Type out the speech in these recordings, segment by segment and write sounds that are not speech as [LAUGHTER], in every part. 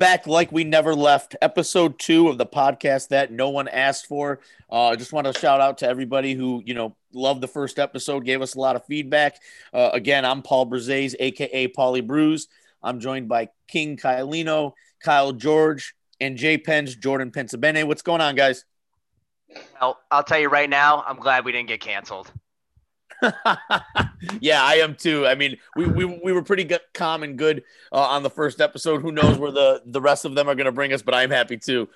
Back like we never left. Episode two of the podcast that no one asked for. Uh, I just want to shout out to everybody who, you know, loved the first episode, gave us a lot of feedback. Uh, again, I'm Paul Brzez, aka Paulie Bruise. I'm joined by King Kylino, Kyle George, and Jay Pens, Jordan Pensabene. What's going on, guys? Well, I'll tell you right now, I'm glad we didn't get canceled. [LAUGHS] yeah, I am too. I mean, we, we, we were pretty good, calm and good uh, on the first episode. Who knows where the, the rest of them are going to bring us, but I'm happy too.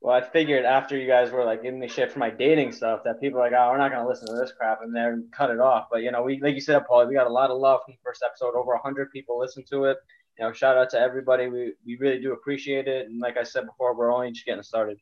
Well, I figured after you guys were like giving me shit for my dating stuff that people are like, oh, we're not going to listen to this crap and then cut it off. But, you know, we, like you said, Paul, we got a lot of love from the first episode. Over 100 people listened to it. You know, shout out to everybody. We, we really do appreciate it. And like I said before, we're only just getting started.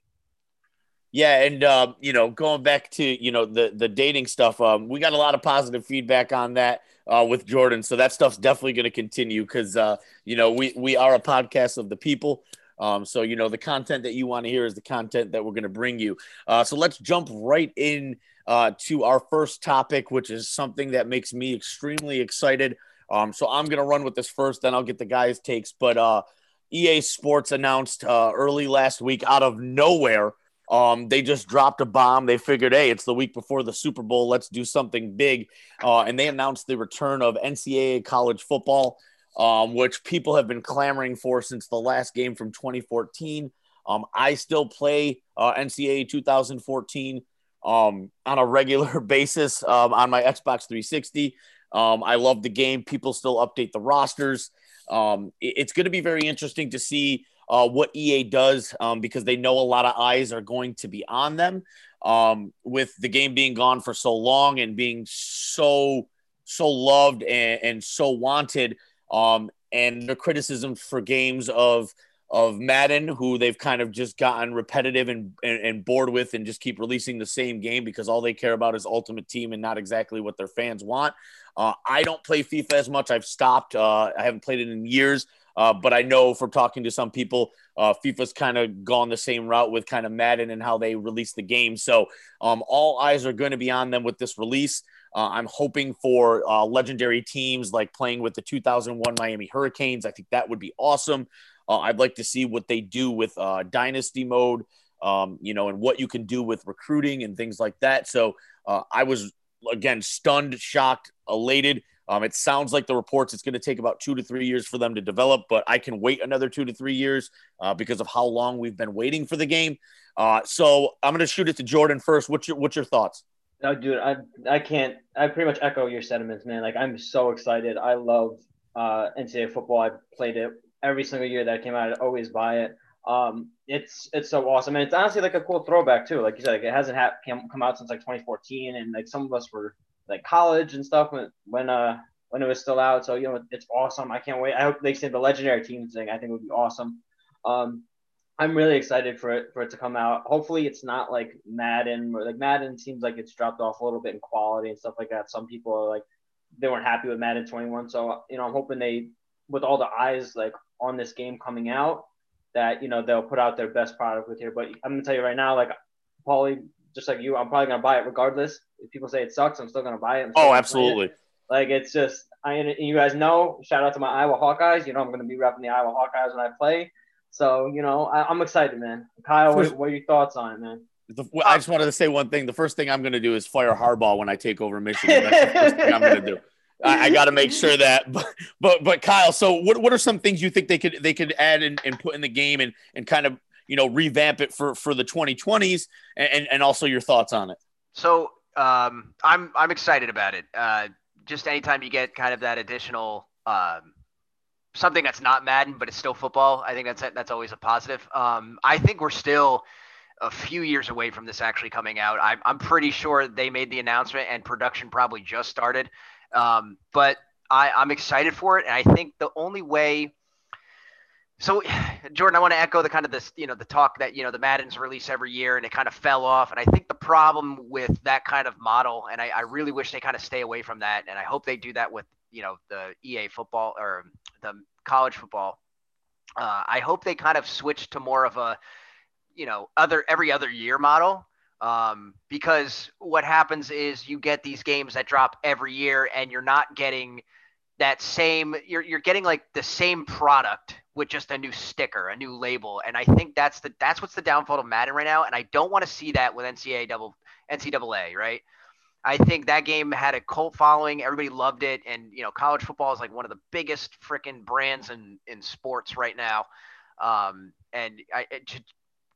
Yeah, and uh, you know, going back to you know the the dating stuff, um, we got a lot of positive feedback on that uh, with Jordan, so that stuff's definitely going to continue because uh, you know we we are a podcast of the people. Um, so you know the content that you want to hear is the content that we're going to bring you. Uh, so let's jump right in uh, to our first topic, which is something that makes me extremely excited. Um, so I'm going to run with this first, then I'll get the guys' takes. But uh, EA Sports announced early last week, out of nowhere, um, they just dropped a bomb. They figured, hey, it's the week before the Super Bowl. Let's do something big. Uh, and they announced the return of NCAA college football, um, which people have been clamoring for since the last game from 2014. Um, I still play uh, NCAA 2014 um, on a regular [LAUGHS] basis um, on my Xbox 360. Um, I love the game. People still update the rosters. It, it's going to be very interesting to see uh, what EA does um, because they know a lot of eyes are going to be on them. Um, with the game being gone for so long and being so so loved and, and so wanted, um, and the criticism for games of of Madden, who they've kind of just gotten repetitive and, and, and, bored with and just keep releasing the same game because all they care about is Ultimate Team and not exactly what their fans want. Uh, I don't play FIFA as much. I've stopped. Uh, I haven't played it in years. Uh, but I know from talking to some people, uh, FIFA's kind of gone the same route with kind of Madden and how they release the game. So um, all eyes are going to be on them with this release. Uh, I'm hoping for uh, legendary teams like playing with the 2001 Miami Hurricanes. I think that would be awesome. Uh, I'd like to see what they do with dynasty mode, um, you know, and what you can do with recruiting and things like that. So I was again stunned, shocked, elated um, it sounds like the reports it's going to take about two to three years for them to develop, but I can wait another two to three years uh, because of how long we've been waiting for the game. Uh, so I'm going to shoot it to Jordan first. What's your What's your thoughts? No, dude, I I can't. I pretty much echo your sentiments, man. Like I'm so excited. I love uh, NCAA football. I played it every single year that came out. I always buy it. Um, it's it's so awesome, and it's honestly like a cool throwback too. Like you said, like it hasn't ha- come out since like 2014, and like some of us were like college and stuff when when uh when it was still out. So you know it's awesome. I can't wait. I hope they say the legendary team thing. I think would be awesome. Um, I'm really excited for it for it to come out. Hopefully, it's not like Madden. Or like Madden seems like it's dropped off a little bit in quality and stuff like that. Some people are like they weren't happy with Madden 21. So you know, I'm hoping they, with all the eyes like on this game coming out, that you know they'll put out their best product with here. But I'm gonna tell you right now, like Paulie, just like you, I'm probably gonna buy it regardless. If people say it sucks, I'm still gonna buy it. Oh, absolutely. It. Like it's just I you guys know. Shout out to my Iowa Hawkeyes. You know I'm gonna be repping the Iowa Hawkeyes when I play. So you know I, am excited, man. Kyle, what, what, are your thoughts on it, man? The, I just wanted to say one thing. The first thing I'm going to do is fire Harbaugh when I take over Michigan. That's the first thing I'm going to do. I, I got to make sure that. [LAUGHS] But, but but Kyle, so what, what are some things you think they could they could add and, and put in the game and and kind of you know revamp it for for the 2020s and and also your thoughts on it. So um, i'm i'm excited about it. Uh, just anytime you get kind of that additional um, something that's not madden but it's still football i think that's that's always a positive. Um, i think we're still a few years away from this actually coming out. I'm, I'm pretty sure they made the announcement and production probably just started. Um, but I, i'm excited for it. And i think the only way so, [SIGHS] Jordan, I want to echo the kind of this, you know, the talk that you know the Madden's release every year, and it kind of fell off. And I think the problem with that kind of model, and I, I really wish they kind of stay away from that, and I hope they do that with you know the EA football or the college football. Uh, I hope they kind of switch to more of a, you know, other every other year model. Um, because what happens is you get these games that drop every year, and you're not getting that same. You're you're getting like the same product with just a new sticker, a new label. And I think that's the that's what's the downfall of Madden right now. And I don't want to see that with NCAA double NCAA, right? I think that game had a cult following. Everybody loved it, and you know, college football is like one of the biggest freaking brands in in sports right now. Um, and I, to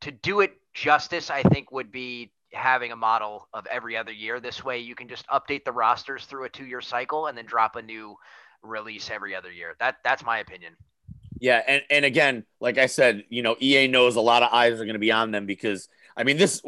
to do it justice, I think would be having a model of every other year. This way, you can just update the rosters through a two year cycle, and then drop a new release every other year. That that's my opinion. Yeah, and and again, like I said, you know, EA knows a lot of eyes are going to be on them because I mean, this,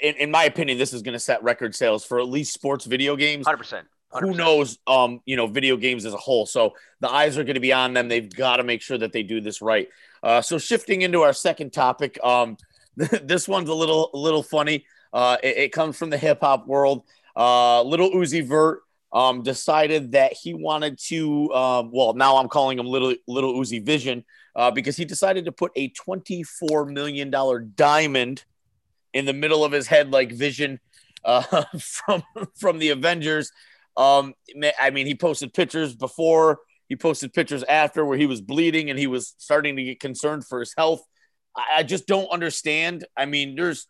in, in my opinion, this is going to set record sales for at least sports video games. Hundred percent. Who knows? Um, you know, video games as a whole. So the eyes are going to be on them. They've got to make sure that they do this right. Uh, so shifting into our second topic, um, [LAUGHS] this one's a little, a little funny. Uh, it, it comes from the hip hop world. Uh, Lil Uzi Vert um, decided that he wanted to. Uh, well, now I'm calling him Little little Uzi Vision uh, because he decided to put a 24 million dollar diamond in the middle of his head, like Vision uh, [LAUGHS] from from the Avengers. Um, I mean, he posted pictures before. He posted pictures after where he was bleeding and he was starting to get concerned for his health. I, I just don't understand. I mean, there's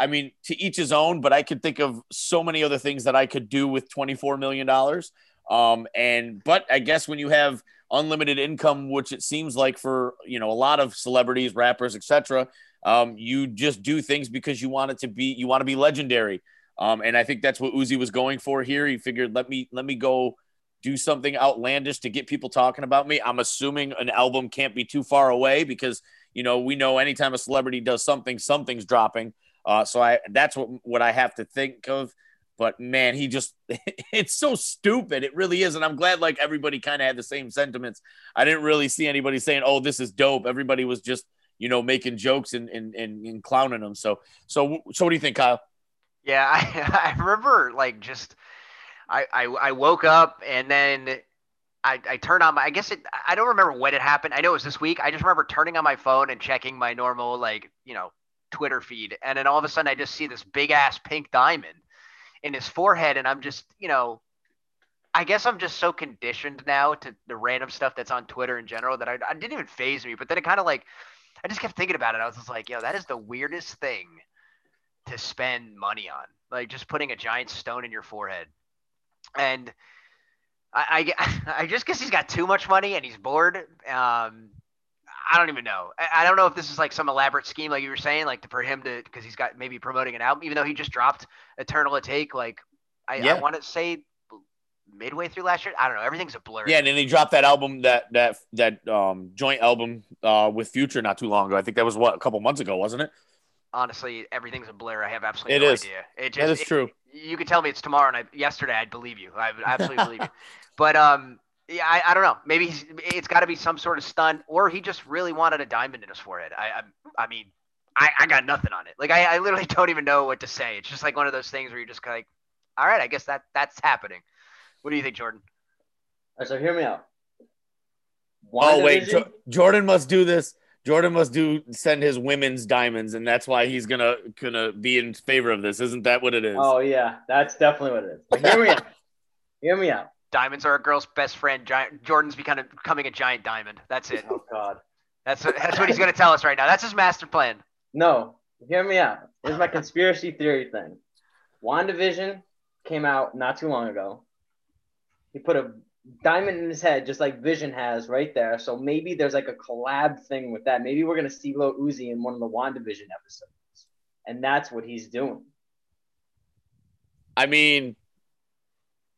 I mean, to each his own, but I could think of so many other things that I could do with $24 million. Um, and, but I guess when you have unlimited income, which it seems like for, you know, a lot of celebrities, rappers, etc., um, you just do things because you want it to be, you want to be legendary. Um, and I think that's what Uzi was going for here. He figured, let me, let me go do something outlandish to get people talking about me. I'm assuming an album can't be too far away because, you know, we know anytime a celebrity does something, something's dropping. Uh, so I that's what what I have to think of. But man, he just [LAUGHS] it's so stupid. It really is. And I'm glad like everybody kind of had the same sentiments. I didn't really see anybody saying, Oh, this is dope. Everybody was just, you know, making jokes and and, and, and clowning them. So so so what do you think, Kyle? Yeah, [LAUGHS] I, I remember like just I, I I woke up and then I, I turned on my I guess it I don't remember when it happened. I know it was this week. I just remember turning on my phone and checking my normal like, you know, Twitter feed, and then all of a sudden I just see this big ass pink diamond in his forehead, and I'm just, you know, I guess I'm just so conditioned now to the random stuff that's on Twitter in general that I, I didn't even phase me. But then it kind of like, I just kept thinking about it. I was just like, yo, that is the weirdest thing to spend money on. Like just putting a giant stone in your forehead. And I, I, [LAUGHS] I just guess he's got too much money and he's bored. Um, I don't even know. I, I, don't know if this is like some elaborate scheme, like you were saying, like to, for him to because he's got maybe promoting an album, even though he just dropped Eternal Atake. Like I, yeah. I want to say midway through last year. I don't know. Everything's a blur. Yeah, and then he dropped that album, that that that um joint album uh with Future not too long ago. I think that was what a couple months ago, wasn't it? Honestly, everything's a blur. I have absolutely it no is. idea. It just, that is it, true. You could tell me it's tomorrow, and I, yesterday I'd believe you. I [LAUGHS] absolutely believe you. But um, yeah, I, I don't know. Maybe it's got to be some sort of stunt, or he just really wanted a diamond in his forehead. I, I, I mean, I, I got nothing on it. Like I, I literally [LAUGHS] don't even know what to say. It's just like one of those things where you're just like, all right, I guess that that's happening. What do you think, Jordan? All right, so hear me out. oh wait, jo- Jordan must do this. Jordan must do send his women's diamonds, and that's why he's gonna gonna be in favor of this. Isn't that what it is? Oh yeah, that's definitely what it is. But hear me out. [LAUGHS] Hear me out. Diamonds are a girl's best friend. Giant, Jordan's becoming, becoming a giant diamond. That's it. Oh God. That's what, that's what he's going to tell us right now. That's his master plan. No, hear me out. Here's my conspiracy theory thing. WandaVision came out not too long ago. He put a diamond in his head, just like Vision has right there. So maybe there's like a collab thing with that. Maybe we're gonna see Lil Uzi in one of the WandaVision episodes, and that's what he's doing. I mean,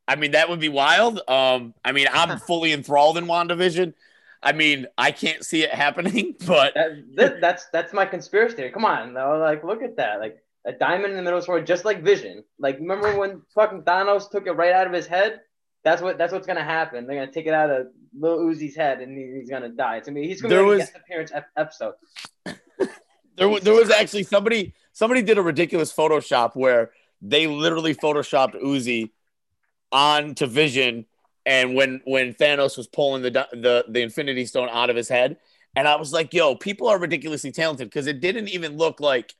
I mean, that would be wild. Um, I mean, I'm fully enthralled in WandaVision. I mean, I can't see it happening, [LAUGHS] but that, that's that's my conspiracy theory. Come on, though. Like, look at that. Like a diamond in the middle of sword, just like Vision. Like, remember when fucking Thanos took it right out of his head? That's what that's what's gonna happen. They're gonna take it out of Lil Uzi's head, and he, he's gonna die. To me, he's gonna there be was, guest appearance episode. [LAUGHS] there was there was actually somebody somebody did a ridiculous Photoshop where they literally photoshopped Uzi on to Vision, and when when Thanos was pulling the the the Infinity Stone out of his head, and I was like, "Yo, people are ridiculously talented," because it didn't even look like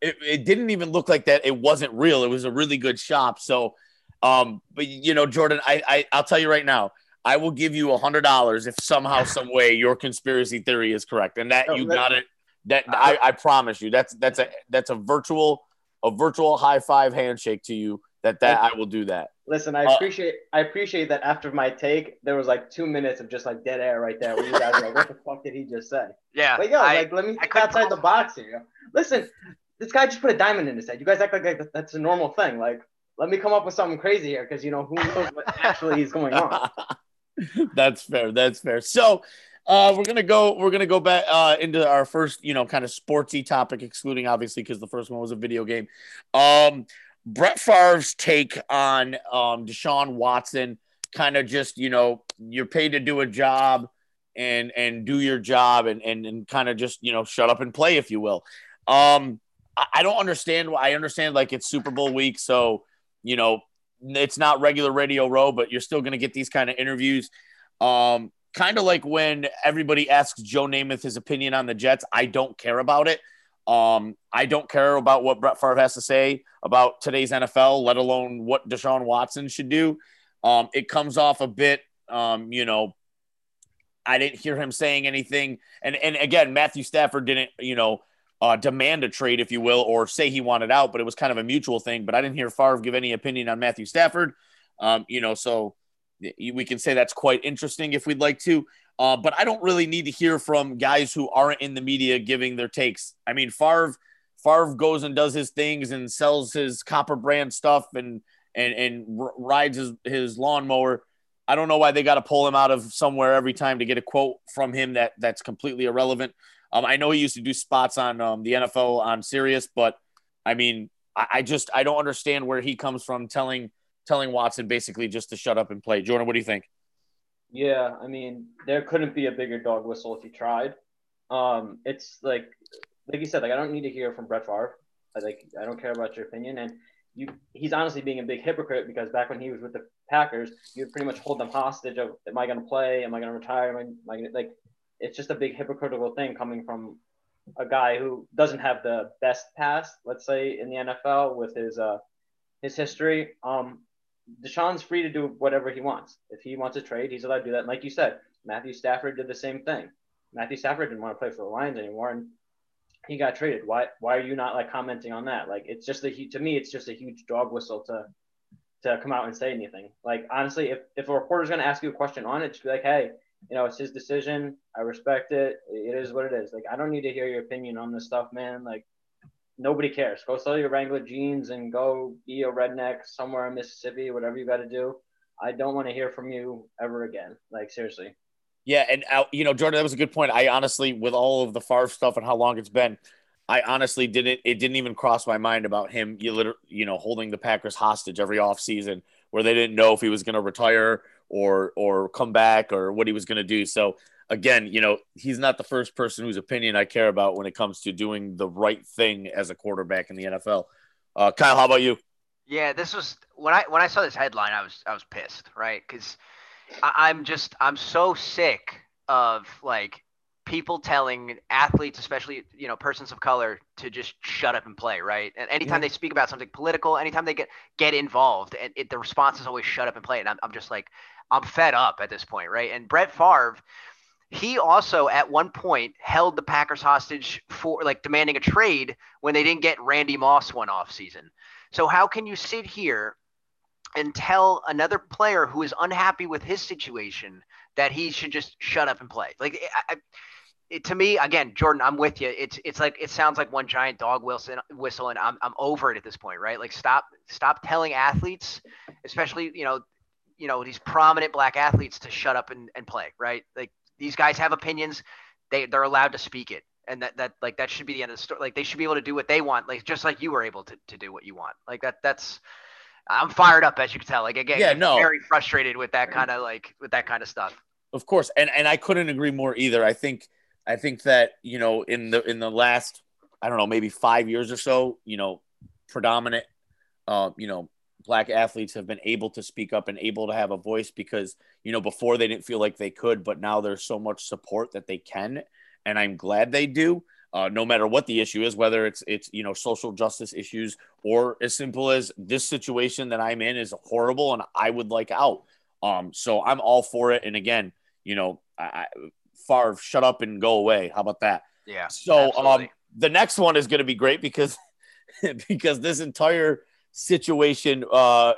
it, it didn't even look like that. It wasn't real. It was a really good shop. So, um, but you know, Jordan, I, I I'll tell you right now, I will give you a hundred dollars if somehow, some way your conspiracy theory is correct, and that you got it. That I, I promise you, that's that's a that's a virtual a virtual high five handshake to you. That that I will do that. Listen, I uh, appreciate I appreciate that after my take, there was like two minutes of just like dead air right there. Where you guys were like, "What the fuck did he just say?" Yeah, but yo, I, like let me think outside the box here. Listen, this guy just put a diamond in his head. You guys act like that's a normal thing. Like, let me come up with something crazy here because you know who knows what actually is going on. [LAUGHS] that's fair. That's fair. So, uh, we're gonna go. We're gonna go back uh, into our first, you know, kind of sportsy topic, excluding obviously because the first one was a video game. Um, Brett Favre's take on um, Deshaun Watson, kind of just, you know, you're paid to do a job and and do your job and and, and kind of just, you know, shut up and play, if you will. Um, I don't understand. I understand like it's Super Bowl week, so you know it's not regular Radio Row, but you're still going to get these kind of interviews. Um, kind of like when everybody asks Joe Namath his opinion on the Jets. I don't care about it. Um, I don't care about what Brett Favre has to say about today's NFL, let alone what Deshaun Watson should do. Um, it comes off a bit, um, you know, I didn't hear him saying anything. And and again, Matthew Stafford didn't, you know, uh, demand a trade, if you will, or say he wanted out, but it was kind of a mutual thing. But I didn't hear Favre give any opinion on Matthew Stafford. Um, you know, so we can say that's quite interesting if we'd like to. Uh, but I don't really need to hear from guys who aren't in the media giving their takes. I mean, Favre, Favre goes and does his things and sells his copper brand stuff and and and rides his, his lawnmower. I don't know why they got to pull him out of somewhere every time to get a quote from him that that's completely irrelevant. Um, I know he used to do spots on um, the NFL on Sirius, but I mean, I, I, just I don't understand where he comes from telling telling Watson basically just to shut up and play. Jordan, what do you think? Yeah, I mean, there couldn't be a bigger dog whistle if you tried. Um, it's like like you said, like I don't need to hear from Brett Favre. I like I don't care about your opinion, and you he's honestly being a big hypocrite because back when he was with the Packers, you pretty much hold them hostage of am I going to play? Am I going to retire? Am I, am I gonna, like it's just a big hypocritical thing coming from a guy who doesn't have the best past, let's say, in the NFL with his uh, his history. Um, Deshaun's free to do whatever he wants. If he wants to trade, he's allowed to do that. And like you said, Matthew Stafford did the same thing. Matthew Stafford didn't want to play for the Lions anymore, and he got traded. Why? Why are you not like commenting on that? Like, it's just a to me, it's just a huge dog whistle to to come out and say anything. Like, honestly, if if a reporter's going to ask you a question on it, just be like, hey, you know, it's his decision. I respect it. It is what it is. Like, I don't need to hear your opinion on this stuff, man. Like, nobody cares. Go sell your Wrangler jeans and go be a redneck somewhere in Mississippi, whatever you got to do. I don't want to hear from you ever again. Like, seriously. Yeah. And, uh, you know, Jordan, that was a good point. I honestly, with all of the Favre stuff and how long it's been, I honestly didn't, it didn't even cross my mind about him, you, literally, you know, holding the Packers hostage every offseason where they didn't know if he was going to retire or or come back or what he was going to do. So again, you know, he's not the first person whose opinion I care about when it comes to doing the right thing as a quarterback in the NFL. Uh, Kyle, how about you? Yeah, this was when I when I saw this headline, I was I was pissed, right? Because I'm just I'm so sick of like people telling athletes, especially you know persons of color, to just shut up and play, right? And anytime yeah. they speak about something political, anytime they get get involved, and it, the response is always shut up and play. And I'm, I'm just like, I'm fed up at this point, right? And Brett Favre, he also at one point held the Packers hostage for like demanding a trade when they didn't get Randy Moss one off season. So how can you sit here and tell another player who is unhappy with his situation that he should just shut up and play? Like I, it, to me, again, Jordan, I'm with you. It's it's like it sounds like one giant dog whistle, whistle, and I'm I'm over it at this point, right? Like stop stop telling athletes, especially you know you know these prominent black athletes to shut up and, and play right? Like these guys have opinions. They they're allowed to speak it. And that that like that should be the end of the story. Like they should be able to do what they want like just like you were able to, to do what you want. Like that that's i'm fired up as you can tell. Like again yeah no. very frustrated with that kind of like with that kind of stuff. Of course. And and i couldn't agree more either. I think i think that you know in the in the last i don't know maybe five years or so you know predominant uh, you know black athletes have been able to speak up and able to have a voice because you know before they didn't feel like they could but now there's so much support that they can and i'm glad they do uh, no matter what the issue is whether it's it's you know social justice issues or as simple as this situation that i'm in is horrible and i would like out Um, so I'm all for it. And again, you know, I, Favre, shut up and go away. How about that? Yeah. So um, the next one is going to be great because [LAUGHS] because this entire situation, uh,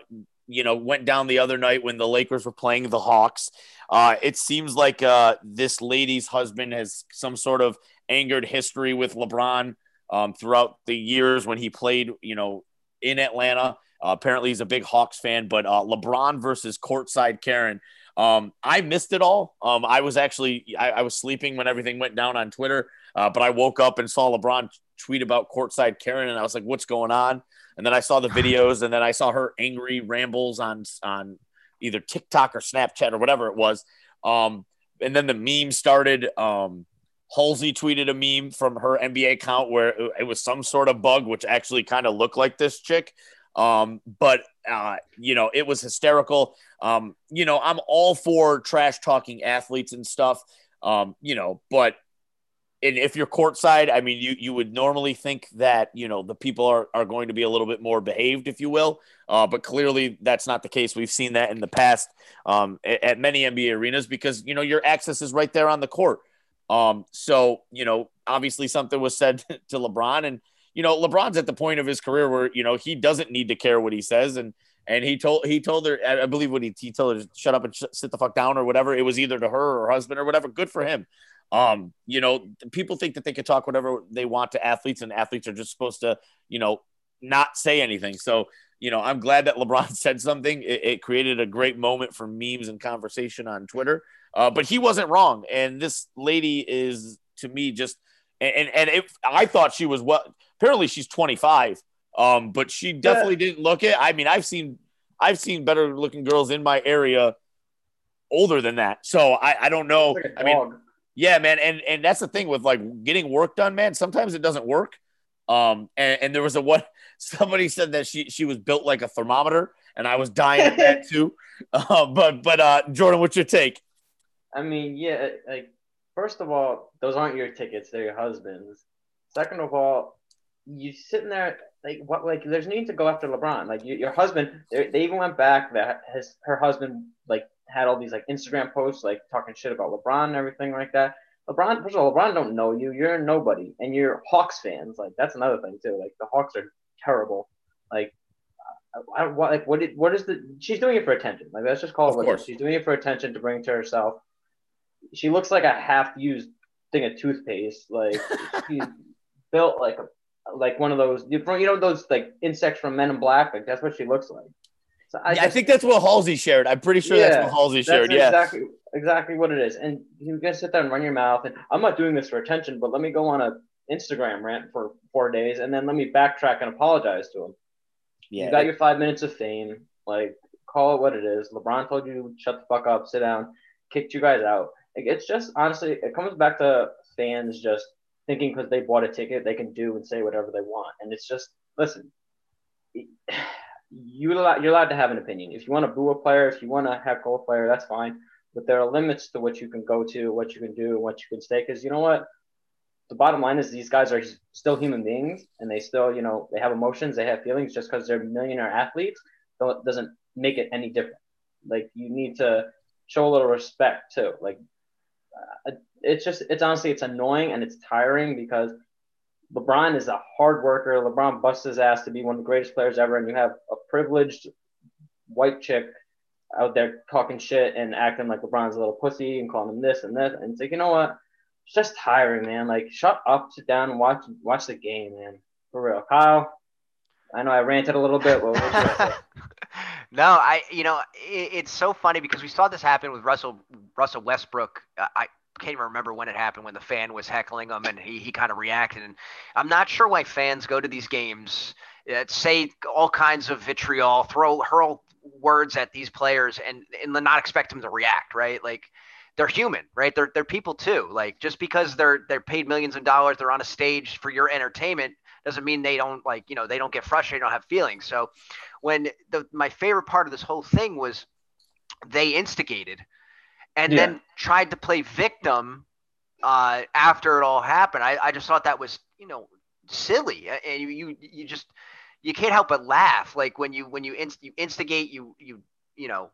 you know, went down the other night when the Lakers were playing the Hawks. Uh, it seems like uh, this lady's husband has some sort of angered history with LeBron um, throughout the years when he played, you know, in Atlanta. Uh, apparently, he's a big Hawks fan, but uh, LeBron versus courtside Karen. Um, I missed it all. Um, I was actually I, I, was sleeping when everything went down on Twitter, uh, but I woke up and saw LeBron tweet about courtside Karen, and I was like, "What's going on?" And then I saw the [SIGHS] videos, and then I saw her angry rambles on on either TikTok or Snapchat or whatever it was. Um, and then the meme started. Um, Halsey tweeted a meme from her NBA account where it was some sort of bug, which actually kind of looked like this chick. Um, but uh, you know, it was hysterical. Um, you know, I'm all for trash talking athletes and stuff. Um, you know, but and if you're courtside, I mean, you you would normally think that you know the people are are going to be a little bit more behaved, if you will. Uh, but clearly, that's not the case. We've seen that in the past um, at, at many NBA arenas because you know your access is right there on the court. Um, so you know, obviously, something was said [LAUGHS] to LeBron, and you know, LeBron's at the point of his career where you know he doesn't need to care what he says, and and he told he told her, I believe when he, he told her shut up and sh- sit the fuck down or whatever. It was either to her or her husband or whatever. Good for him. Um, you know, people think that they can talk whatever they want to athletes, and athletes are just supposed to, you know, not say anything. So, you know, I'm glad that [LAUGHS] LeBron said something. It, it created a great moment for memes and conversation on Twitter. Uh, but he wasn't wrong, and this lady is to me just and and if I thought she was what apparently she's 25 um but she definitely yeah. didn't look it. I mean I've seen I've seen better looking girls in my area older than that. So I I don't know. Like I mean yeah man. And and that's the thing with like getting work done man. Sometimes it doesn't work. Um and, and there was a what [LAUGHS] somebody said that she she was built like a thermometer and I was dying at that [LAUGHS] too. [LAUGHS] Uh, but but uh Jordan what's your take? I mean yeah like first of all, those aren't your tickets; they're your husband's. Second of all, you sitting there like what? Like there's no need to go after LeBron. Like you, your husband, they even went back that his her husband like had all these like Instagram posts like talking shit about LeBron and everything like that. LeBron, first of all, LeBron don't know you. You're nobody, and you're Hawks fans. Like that's another thing too. Like the Hawks are terrible. Like, I, I, what, like what? Did, what is the? She's doing it for attention. Like let's just call it what it is. She's doing it for attention to bring to herself she looks like a half-used thing of toothpaste. Like [LAUGHS] she's built like a like one of those you know those like insects from Men in Black. Like that's what she looks like. So I, yeah, just, I think that's what Halsey shared. I'm pretty sure yeah, that's what Halsey shared. Yeah, exactly, exactly what it is. And you gotta sit there and run your mouth. And I'm not doing this for attention, but let me go on a Instagram rant for four days, and then let me backtrack and apologize to him. Yeah, you got your five minutes of fame. Like, call it what it is. LeBron told you shut the fuck up, sit down, kicked you guys out. It's just honestly, it comes back to fans just thinking because they bought a ticket, they can do and say whatever they want. And it's just, listen, [SIGHS] you you're allowed to have an opinion. If you want to boo a player, if you want to heckle a player, that's fine. But there are limits to what you can go to, what you can do, what you can stay. Because you know what? The bottom line is these guys are still human beings, and they still, you know, they have emotions, they have feelings. Just because they're millionaire athletes, doesn't make it any different. Like you need to show a little respect too. Like uh, it's just it's honestly it's annoying and it's tiring because LeBron is a hard worker. LeBron busts his ass to be one of the greatest players ever, and you have a privileged white chick out there talking shit and acting like LeBron's a little pussy and calling him this and this. And it's like, you know what? It's just tiring, man. Like, shut up, sit down, and watch watch the game, man. For real, Kyle. I know I ranted a little bit. [LAUGHS] [LAUGHS] no, I you know it, it's so funny because we saw this happen with Russell Russell Westbrook. I can't even remember when it happened when the fan was heckling him and he he kind of reacted. And I'm not sure why fans go to these games, uh, say all kinds of vitriol, throw hurl words at these players, and and not expect them to react. Right, like they're human, right? They're they're people too. Like just because they're they're paid millions of dollars, they're on a stage for your entertainment doesn't mean they don't like you know they don't get frustrated, don't have feelings. So when the my favorite part of this whole thing was they instigated and yeah. then tried to play victim uh, after it all happened. I, I just thought that was you know silly, and you, you you just you can't help but laugh like when you when you inst- you instigate you you you know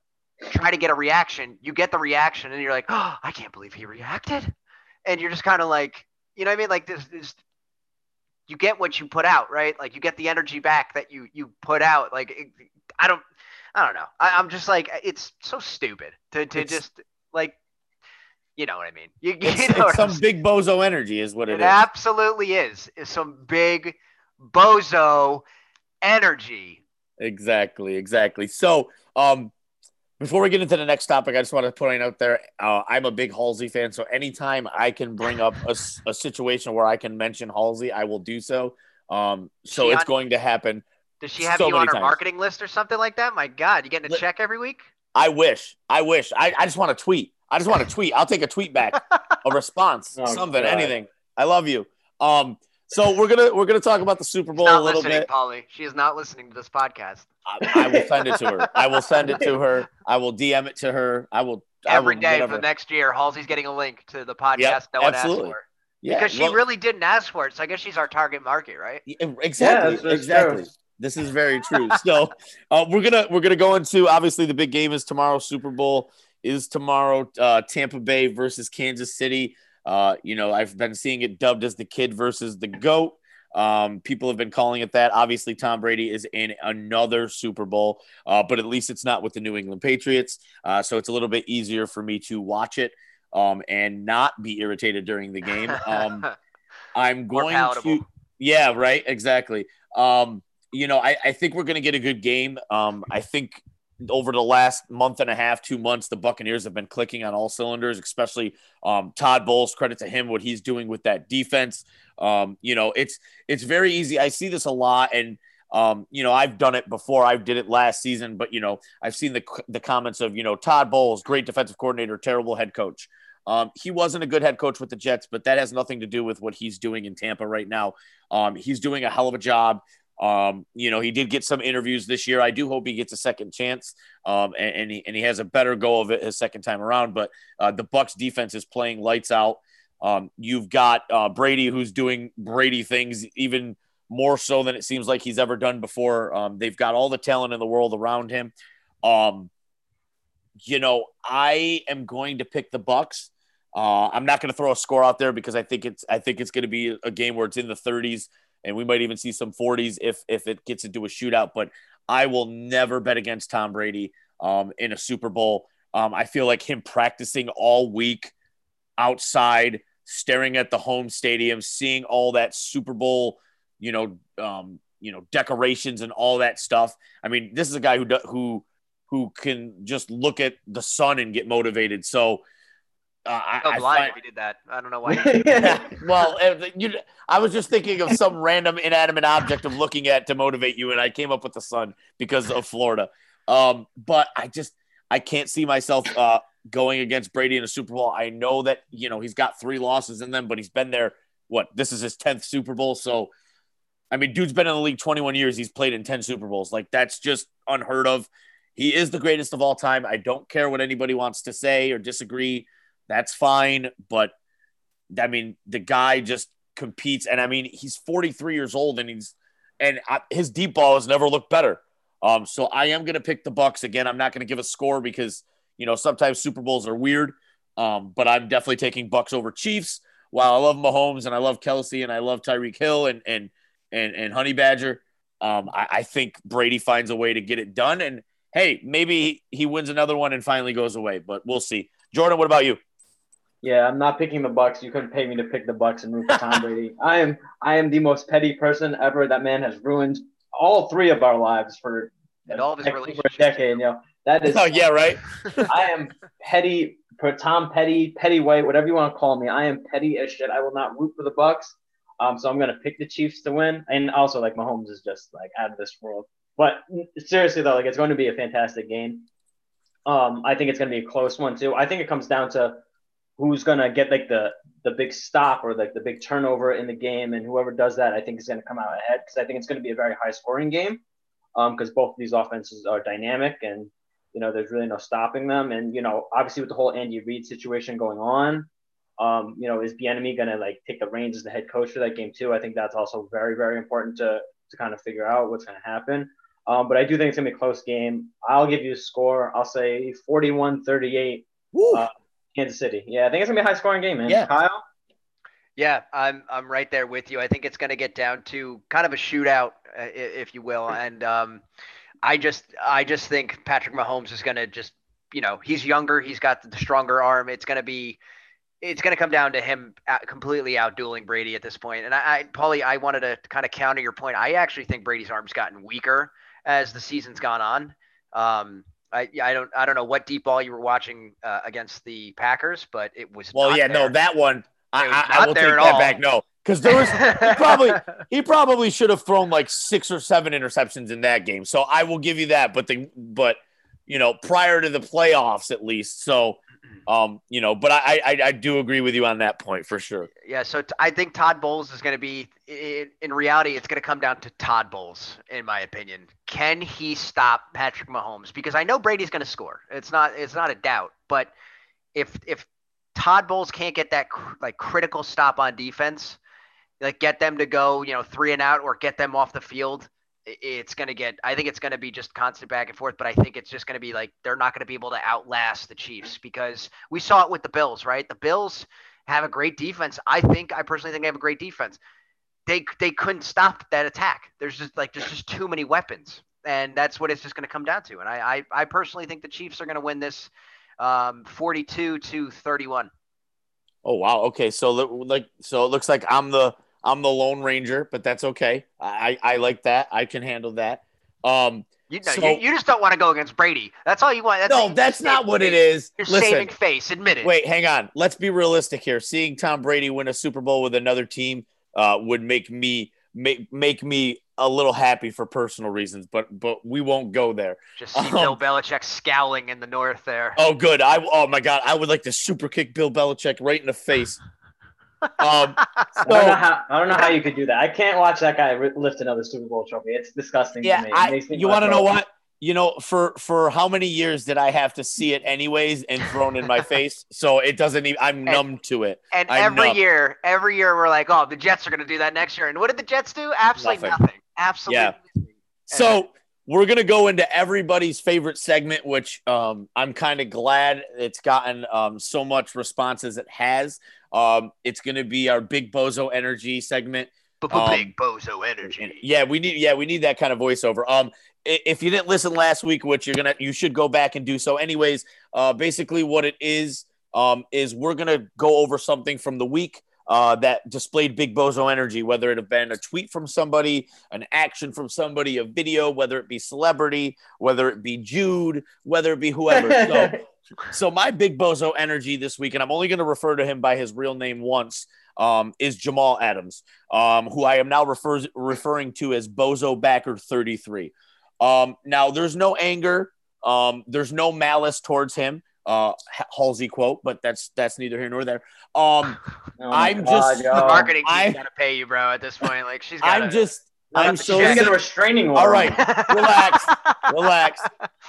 try to get a reaction. You get the reaction, and you're like, oh, I can't believe he reacted, and you're just kind of like, you know what I mean? Like this, this, you get what you put out, right? Like you get the energy back that you you put out. Like it, I don't, I don't know. I, am just like, it's so stupid to to it's, just like. You know what I mean? You, [LAUGHS] it's, you know it's some big bozo energy, is what it is. it, is. absolutely is. Is some big bozo energy. Exactly, exactly. So, um, before we get into the next topic, I just want to put out there uh, I'm a big Halsey fan. So anytime I can bring up a, a situation where I can mention Halsey, I will do so. Um, so she it's on, going to happen. Does she have so you on her times. marketing list or something like that? My God, you getting a check every week? I wish. I wish. I, I just want to tweet. I just want to tweet. I'll take a tweet back, a [LAUGHS] response, oh, something, God. anything. I love you. Um, so we're gonna we're gonna talk about the Super Bowl a little bit. Polly, she is not listening to this podcast. I, I, will send it to her. I will send it to [LAUGHS] her. I will DM it to her. I will every I will, day whatever. for the next year. Halsey's getting a link to the podcast. Yep, no one absolutely. asked for. Yeah, because she well, really didn't ask for it. So I guess she's our target market, right? Exactly. Yeah, exactly. True. This is very true. so uh, we're gonna we're gonna go into obviously the big game is tomorrow. Super Bowl is tomorrow. Uh, Tampa Bay versus Kansas City. Uh, you know, I've been seeing it dubbed as the kid versus the goat. Um, people have been calling it that. Obviously, Tom Brady is in another Super Bowl, uh, but at least it's not with the New England Patriots. Uh, so it's a little bit easier for me to watch it um, and not be irritated during the game. Um, [LAUGHS] I'm going to, yeah, right, exactly. Um, you know, I, I think we're going to get a good game. Um, I think over the last month and a half, two months, the Buccaneers have been clicking on all cylinders, especially um, Todd Bowles. Credit to him, what he's doing with that defense. Um, you know, it's it's very easy. I see this a lot, and um, you know, I've done it before. I did it last season, but you know, I've seen the the comments of you know Todd Bowles, great defensive coordinator, terrible head coach. Um, he wasn't a good head coach with the Jets, but that has nothing to do with what he's doing in Tampa right now. Um, he's doing a hell of a job. Um, you know, he did get some interviews this year. I do hope he gets a second chance, um, and, and, he and he has a better go of it his second time around. But uh, the Bucks defense is playing lights out. Um, you've got uh, Brady, who's doing Brady things even more so than it seems like he's ever done before. Um, they've got all the talent in the world around him. Um, you know, I am going to pick the Bucks. Uh, I'm not going to throw a score out there because I think it's I think it's going to be a game where it's in the 30s and we might even see some 40s if if it gets into a shootout. But I will never bet against Tom Brady um, in a Super Bowl. Um, I feel like him practicing all week outside, staring at the home stadium, seeing all that Super Bowl, you know, um, you know, decorations and all that stuff. I mean, this is a guy who who who can just look at the sun and get motivated. So uh, I, I blind find, if he did that. I don't know why. [LAUGHS] [LAUGHS] well, you, I was just thinking of some random inanimate object of looking at to motivate you, and I came up with the sun because of Florida. Um, but I just I can't see myself uh, going against Brady in a Super Bowl. I know that you know he's got three losses in them, but he's been there. What this is his tenth Super Bowl, so I mean, dude's been in the league 21 years. He's played in 10 Super Bowls. Like that's just unheard of. He is the greatest of all time. I don't care what anybody wants to say or disagree that's fine. But I mean, the guy just competes, and I mean, he's 43 years old, and he's and I, his deep ball has never looked better. Um, so I am going to pick the Bucks again. I'm not going to give a score because you know sometimes Super Bowls are weird. Um, but I'm definitely taking Bucks over Chiefs. While I love Mahomes and I love Kelce and I love Tyreek Hill and and and and Honey Badger, um, I, I think Brady finds a way to get it done. And hey, maybe he wins another one and finally goes away. But we'll see. Jordan, what about you? Yeah, I'm not picking the Bucks. You couldn't pay me to pick the Bucks and root for Tom Brady. [LAUGHS] I am I am the most petty person ever. That man has ruined all three of our lives for and all of his relationships. For a decade, you know. That is [LAUGHS] Oh yeah, right. [LAUGHS] I am petty for Tom Petty, Petty White, whatever you want to call me. I am petty as shit. I will not root for the Bucks. Um, so I'm gonna pick the Chiefs to win. And also like Mahomes is just like out of this world. But seriously though, like it's going to be a fantastic game. Um, I think it's going to be a close one too. I think it comes down to who's gonna get like the the big stop or like the big turnover in the game, and whoever does that, I think is gonna come out ahead because I think it's gonna be a very high scoring game because um, both of these offenses are dynamic and you know there's really no stopping them, and you know obviously with the whole Andy Reid situation going on. Um, you know, is Bieniemy gonna like take the reins as the head coach for that game too? I think that's also very, very important to to kind of figure out what's gonna happen. Um, but I do think it's gonna be a close game. I'll give you a score. I'll say 41-38. Uh, Kansas City. Yeah, I think it's gonna be a high scoring game, man. Yeah. Kyle. Yeah, I'm I'm right there with you. I think it's going to get down to kind of a shootout, uh, if you will, and um, I just I just think Patrick Mahomes is going to just you know he's younger, he's got the stronger arm. It's going to be it's going to come down to him completely outdueling Brady at this point. And I, I Paulie, I wanted to kind of counter your point. I actually think Brady's arm's gotten weaker as the season's gone on. Um, I, I don't I don't know what deep ball you were watching uh, against the Packers, but it was well, yeah, there. no, that one I, I, I will take that all. back. No, because there was he [LAUGHS] probably he probably should have thrown like six or seven interceptions in that game. So I will give you that. But the but you know prior to the playoffs at least. So um you know, but I I, I do agree with you on that point for sure. Yeah. So t- I think Todd Bowles is going to be in, in reality it's going to come down to Todd Bowles in my opinion. Can he stop Patrick Mahomes? Because I know Brady's going to score. It's not it's not a doubt, but if if Todd Bowles can't get that cr- like critical stop on defense, like get them to go, you know, three and out or get them off the field. It's going to get, I think it's going to be just constant back and forth, but I think it's just going to be like they're not going to be able to outlast the Chiefs because we saw it with the Bills, right? The Bills have a great defense. I think, I personally think they have a great defense. They, they couldn't stop that attack. There's just like, there's just too many weapons. And that's what it's just going to come down to. And I, I, I personally think the Chiefs are going to win this um, 42 to 31. Oh wow. Okay. So like so it looks like I'm the I'm the lone ranger, but that's okay. I I like that. I can handle that. Um you, know, so, you, you, just don't want to go against Brady. That's all you want. That's no, that's not what it is. You're Listen, saving face. Admit it. Wait, hang on. Let's be realistic here. Seeing Tom Brady win a Super Bowl with another team uh, would make me make make me a little happy for personal reasons, but but we won't go there. Just see um, Bill Belichick scowling in the north there. Oh, good. I oh my god, I would like to super kick Bill Belichick right in the face. Um, so, I, don't know how, I don't know how you could do that. I can't watch that guy lift another Super Bowl trophy. It's disgusting. Yeah, I, you want to know what? You know, for for how many years did I have to see it anyways and thrown in my [LAUGHS] face? So it doesn't even. I'm and, numb to it. And I'm every numb. year, every year we're like, oh, the Jets are going to do that next year. And what did the Jets do? Absolutely nothing. nothing. Absolutely. Yeah. So we're gonna go into everybody's favorite segment, which um, I'm kind of glad it's gotten um, so much response as it has. Um, it's gonna be our Big Bozo Energy segment. Um, big Bozo Energy. Yeah, we need. Yeah, we need that kind of voiceover. Um, if you didn't listen last week, which you're gonna, you should go back and do so. Anyways, uh, basically what it is, um, is we're gonna go over something from the week uh, that displayed big bozo energy, whether it have been a tweet from somebody, an action from somebody, a video, whether it be celebrity, whether it be Jude, whether it be whoever. So, [LAUGHS] so my big bozo energy this week, and I'm only going to refer to him by his real name once, um, is Jamal Adams, um, who I am now refers, referring to as Bozo Backer 33. Um, now, there's no anger, um, there's no malice towards him uh Halsey quote, but that's that's neither here nor there. Um [LAUGHS] oh I'm God, just yo. the marketing team's gotta pay you, bro, at this point. Like she's gotta, I'm just I'm so sick. a restraining order. All right, relax, [LAUGHS] relax.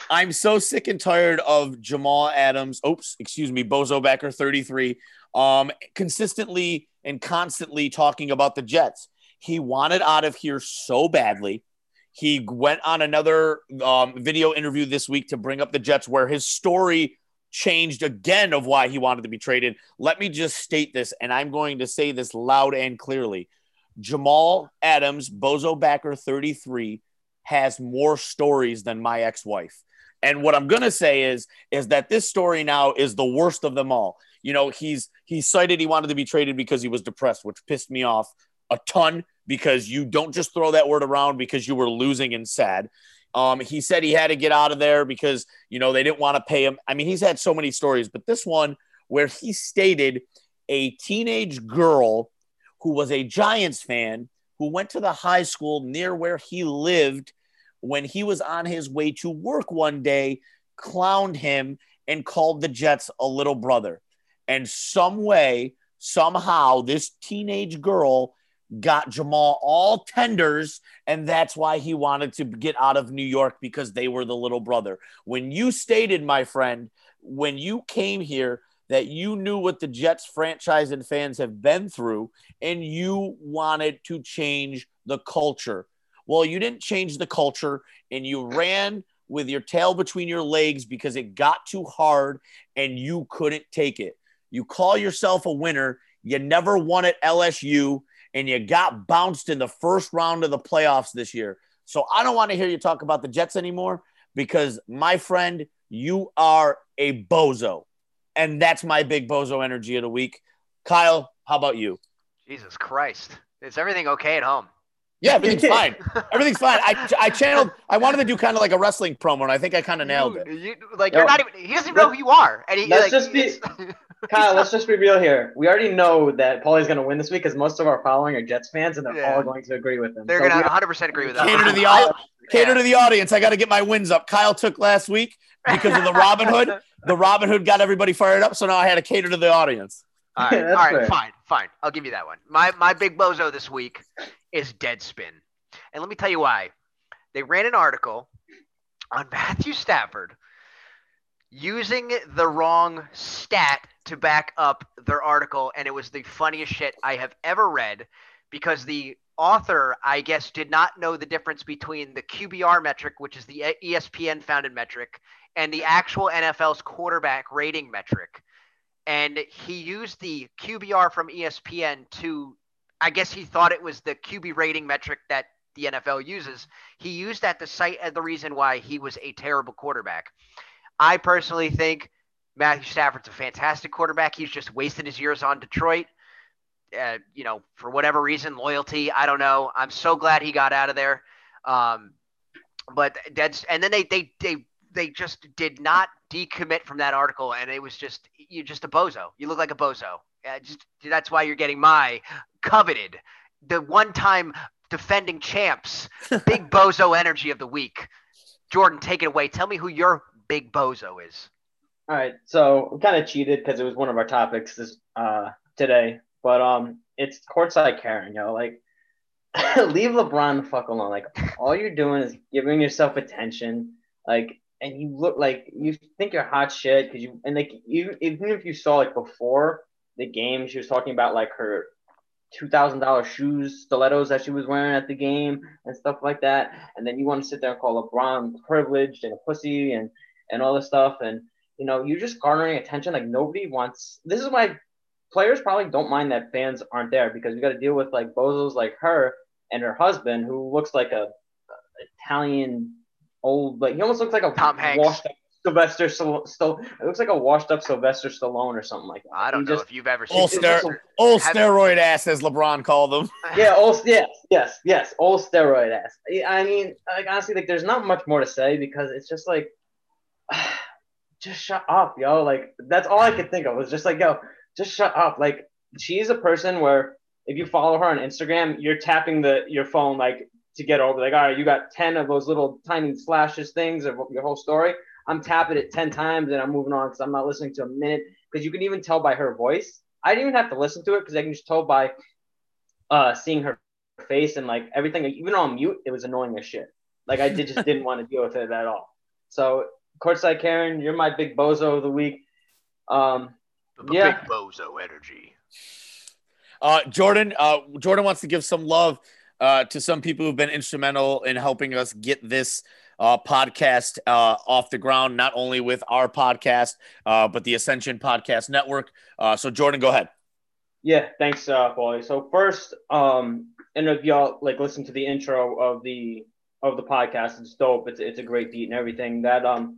I'm so sick and tired of Jamal Adams. Oops, excuse me, Bozo Becker 33. Um, consistently and constantly talking about the Jets. He wanted out of here so badly. He went on another um, video interview this week to bring up the Jets, where his story changed again of why he wanted to be traded. Let me just state this, and I'm going to say this loud and clearly. Jamal Adams, Bozo Backer 33, has more stories than my ex-wife. And what I'm gonna say is, is that this story now is the worst of them all. You know, he's he cited he wanted to be traded because he was depressed, which pissed me off a ton because you don't just throw that word around because you were losing and sad. Um, he said he had to get out of there because you know they didn't want to pay him. I mean, he's had so many stories, but this one where he stated a teenage girl who was a Giants fan who went to the high school near where he lived when he was on his way to work one day, clowned him and called the Jets a little brother. And some way, somehow, this teenage girl got Jamal all tenders, and that's why he wanted to get out of New York because they were the little brother. When you stated, my friend, when you came here, that you knew what the Jets franchise and fans have been through, and you wanted to change the culture. Well, you didn't change the culture and you ran with your tail between your legs because it got too hard and you couldn't take it. You call yourself a winner. You never won at LSU and you got bounced in the first round of the playoffs this year. So I don't want to hear you talk about the Jets anymore because, my friend, you are a bozo. And that's my big bozo energy of the week. Kyle, how about you? Jesus Christ. Is everything okay at home? Yeah, everything's fine. Everything's fine. I, I channeled. I wanted to do kind of like a wrestling promo, and I think I kind of nailed it. You, like you're not even. He doesn't even know who you are, and he, Let's like, just be- [LAUGHS] Kyle, let's just be real here. We already know that Paulie's going to win this week because most of our following are Jets fans, and they're Yeah. all going to agree with him. They're So gonna 100 percent agree with that. Cater to the [LAUGHS] au- cater to the audience. I got to get my wins up. Kyle took last week because of the Robin Hood. The Robin Hood got everybody fired up, so now I had to cater to the audience. All right, That's all right, fair. fine, fine. I'll give you that one. My my big bozo this week is Deadspin, and let me tell you why. They ran an article on [LAUGHS] Matthew Stafford using the wrong stat to back up their article, and it was the funniest shit I have ever read because the author, I guess, did not know the difference between the QBR metric, which is the ESPN founded metric, and the actual NFL's quarterback rating metric and he used the QBR from ESPN to, I guess he thought it was the QB rating metric that the NFL uses. He used that to cite the reason why he was a terrible quarterback. I personally think Matthew Stafford's a fantastic quarterback. He's just wasted his years on Detroit. Uh, you know, for whatever reason, loyalty, I don't know. I'm so glad he got out of there. Um, but that's and then they they they they just did not decommit from that article, and it was just you're just a bozo. You look like a bozo. Uh, just that's why you're getting my coveted, the one-time defending champs, [LAUGHS] big bozo energy of the week. Jordan, take it away. Tell me who your big bozo is. All right, so we kind of cheated because it was one of our topics this uh today, but um, it's courtside Karen, yo. Like, [LAUGHS] leave LeBron the fuck alone. Like, all you're doing is giving yourself attention. Like, and you look like you think you're hot shit because you and like you even if you saw like before the game, she was talking about like her two thousand dollar shoes, stilettos that she was wearing at the game and stuff like that. And then you want to sit there and call LeBron privileged and a pussy and and all this stuff and you know, you're just garnering attention. Like nobody wants. This is why players probably don't mind that fans aren't there because you got to deal with like bozos like her and her husband who looks like a, a Italian old like he almost looks like a Tom Hanks. washed up Sylvester Stallone. Still, it looks like a washed up Sylvester Stallone or something like that. I don't He know just- if you've ever seen. Old, ster- just old steroid ass, as LeBron called them. [LAUGHS] yeah, old, yes, yes, yes, old steroid ass. I mean, like honestly, like there's not much more to say because it's just like, [SIGHS] just shut up, yo. Like that's all I could think of was just like, yo, just shut up. Like she's a person where if you follow her on Instagram, you're tapping the your phone like to get over. Like, all right, you got ten of those little tiny slashes things of your whole story. I'm tapping it ten times and I'm moving on because I'm not listening to a minute. Because you can even tell by her voice. I didn't even have to listen to it because I can just tell by uh, seeing her face and like everything. Even on mute, it was annoying as shit. Like I did, just [LAUGHS] didn't want to deal with it at all. So courtside Karen, you're my big bozo of the week. Um, The Yeah. big bozo energy. Uh, Jordan, uh, Jordan wants to give some love uh, to some people who've been instrumental in helping us get this uh, podcast uh, off the ground, not only with our podcast, uh, but the Ascension Podcast Network. Uh, so, Jordan, go ahead. Yeah, thanks, uh, Paulie. So first, um, and if y'all like listen to the intro of the of the podcast, it's dope. It's it's a great beat and everything. That um,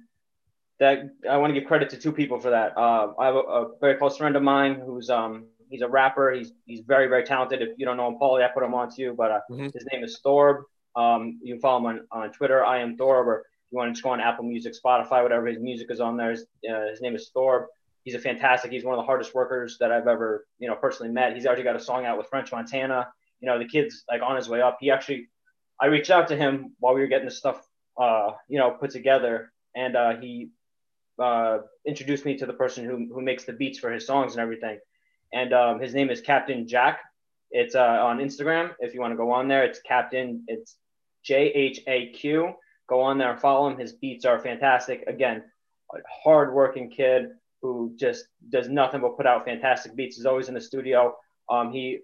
that I want to give credit to two people for that. Uh, I have a, a very close friend of mine who's um he's a rapper. He's he's very very talented. If you don't know him, Paulie, I put him on to you. But uh, Mhm. his name is Thorb. Um, you can follow him on, on Twitter. I am Thorb. Or if you want to just go on Apple Music, Spotify, whatever his music is on there. His, uh, his name is Thorb he's a fantastic. He's one of the hardest workers that I've ever, you know, personally met. He's already got a song out with French Montana. You know, the kid's like on his way up. He actually, I reached out to him while we were getting this stuff, uh, you know, put together, and uh, he uh, introduced me to the person who who makes the beats for his songs and everything. And um, his name is Captain Jack. It's uh, on Instagram. If you want to go on there, it's Captain. It's J H A Q. Go on there follow him. His beats are fantastic. Again, a hardworking kid who just does nothing but put out fantastic beats. He's always in the studio. Um, he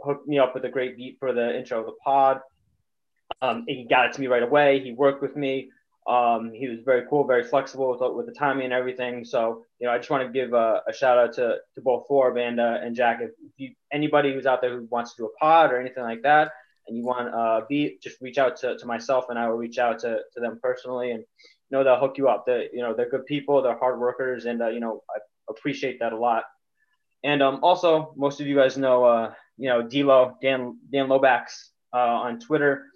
hooked me up with a great beat for the intro of the pod. Um, he got it to me right away. He worked with me. Um, he was very cool, very flexible with, with the timing and everything. So, you know, I just want to give a, a shout out to, to both Forbes and, uh, and Jack. If, if you, anybody who's out there who wants to do a pod or anything like that, and you want uh, be just reach out to, to myself and I will reach out to, to them personally and you know they'll hook you up. They you know they're good people, they're hard workers, and uh, you know I appreciate that a lot. And um, also, most of you guys know uh, you know D'Lo Dan Dan Lobax uh, on Twitter.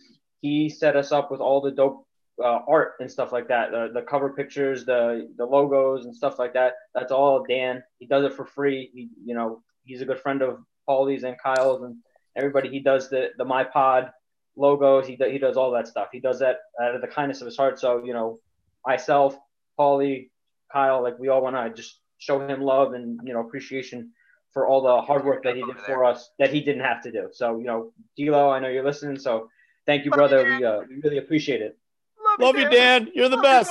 He set us up with all the dope uh, art and stuff like that. The, the cover pictures, the the logos and stuff like that. That's all Dan. He does it for free. He, you know, he's a good friend of Paulie's and Kyle's and everybody. He does the the my pod logos. He he does all that stuff. He does that out of the kindness of his heart. So you know, myself, Paulie, Kyle, like we all want to just show him love and you know appreciation for all the hard work that he did for us that he didn't have to do. So you know, D'Lo, I know you're listening. So thank you, brother. We uh, we really appreciate it. Love, Love you, Dan. You're the Love best.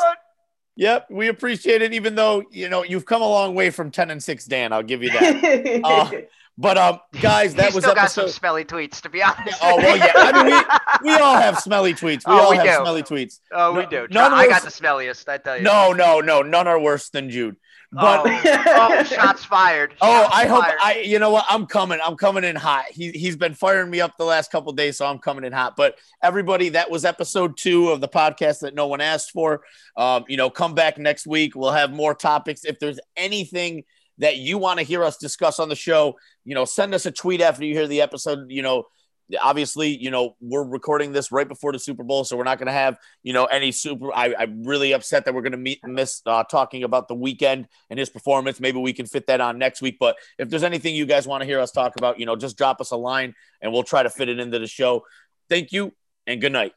You, yep, we appreciate it. Even though you know you've come a long way from ten and six, Dan. I'll give you that. [LAUGHS] uh, but um, guys, that he was still episode... got some smelly tweets, to be honest. oh well, yeah. I mean, we, we all have smelly tweets. We oh, all we have do. smelly tweets. Oh, no, we do. None I got the smelliest. I tell you. No, no, no. None are worse than Jude. But oh, oh shots fired. [LAUGHS] Oh, shots oh, I hope fired. I. You know what? I'm coming. I'm coming in hot. He he's been firing me up the last couple days, so I'm coming in hot. But everybody, that was episode two of the podcast that no one asked for. Um, you know, come back next week. We'll have more topics. If there's anything that you want to hear us discuss on the show, you know, send us a tweet after you hear the episode. You know, obviously, you know, we're recording this right before the Super Bowl, so we're not going to have, you know, any super. I, am really upset that we're going to miss uh, talking about the Weeknd and his performance. Maybe we can fit that on next week. But if there's anything you guys want to hear us talk about, you know, just drop us a line and we'll try to fit it into the show. Thank you and good night.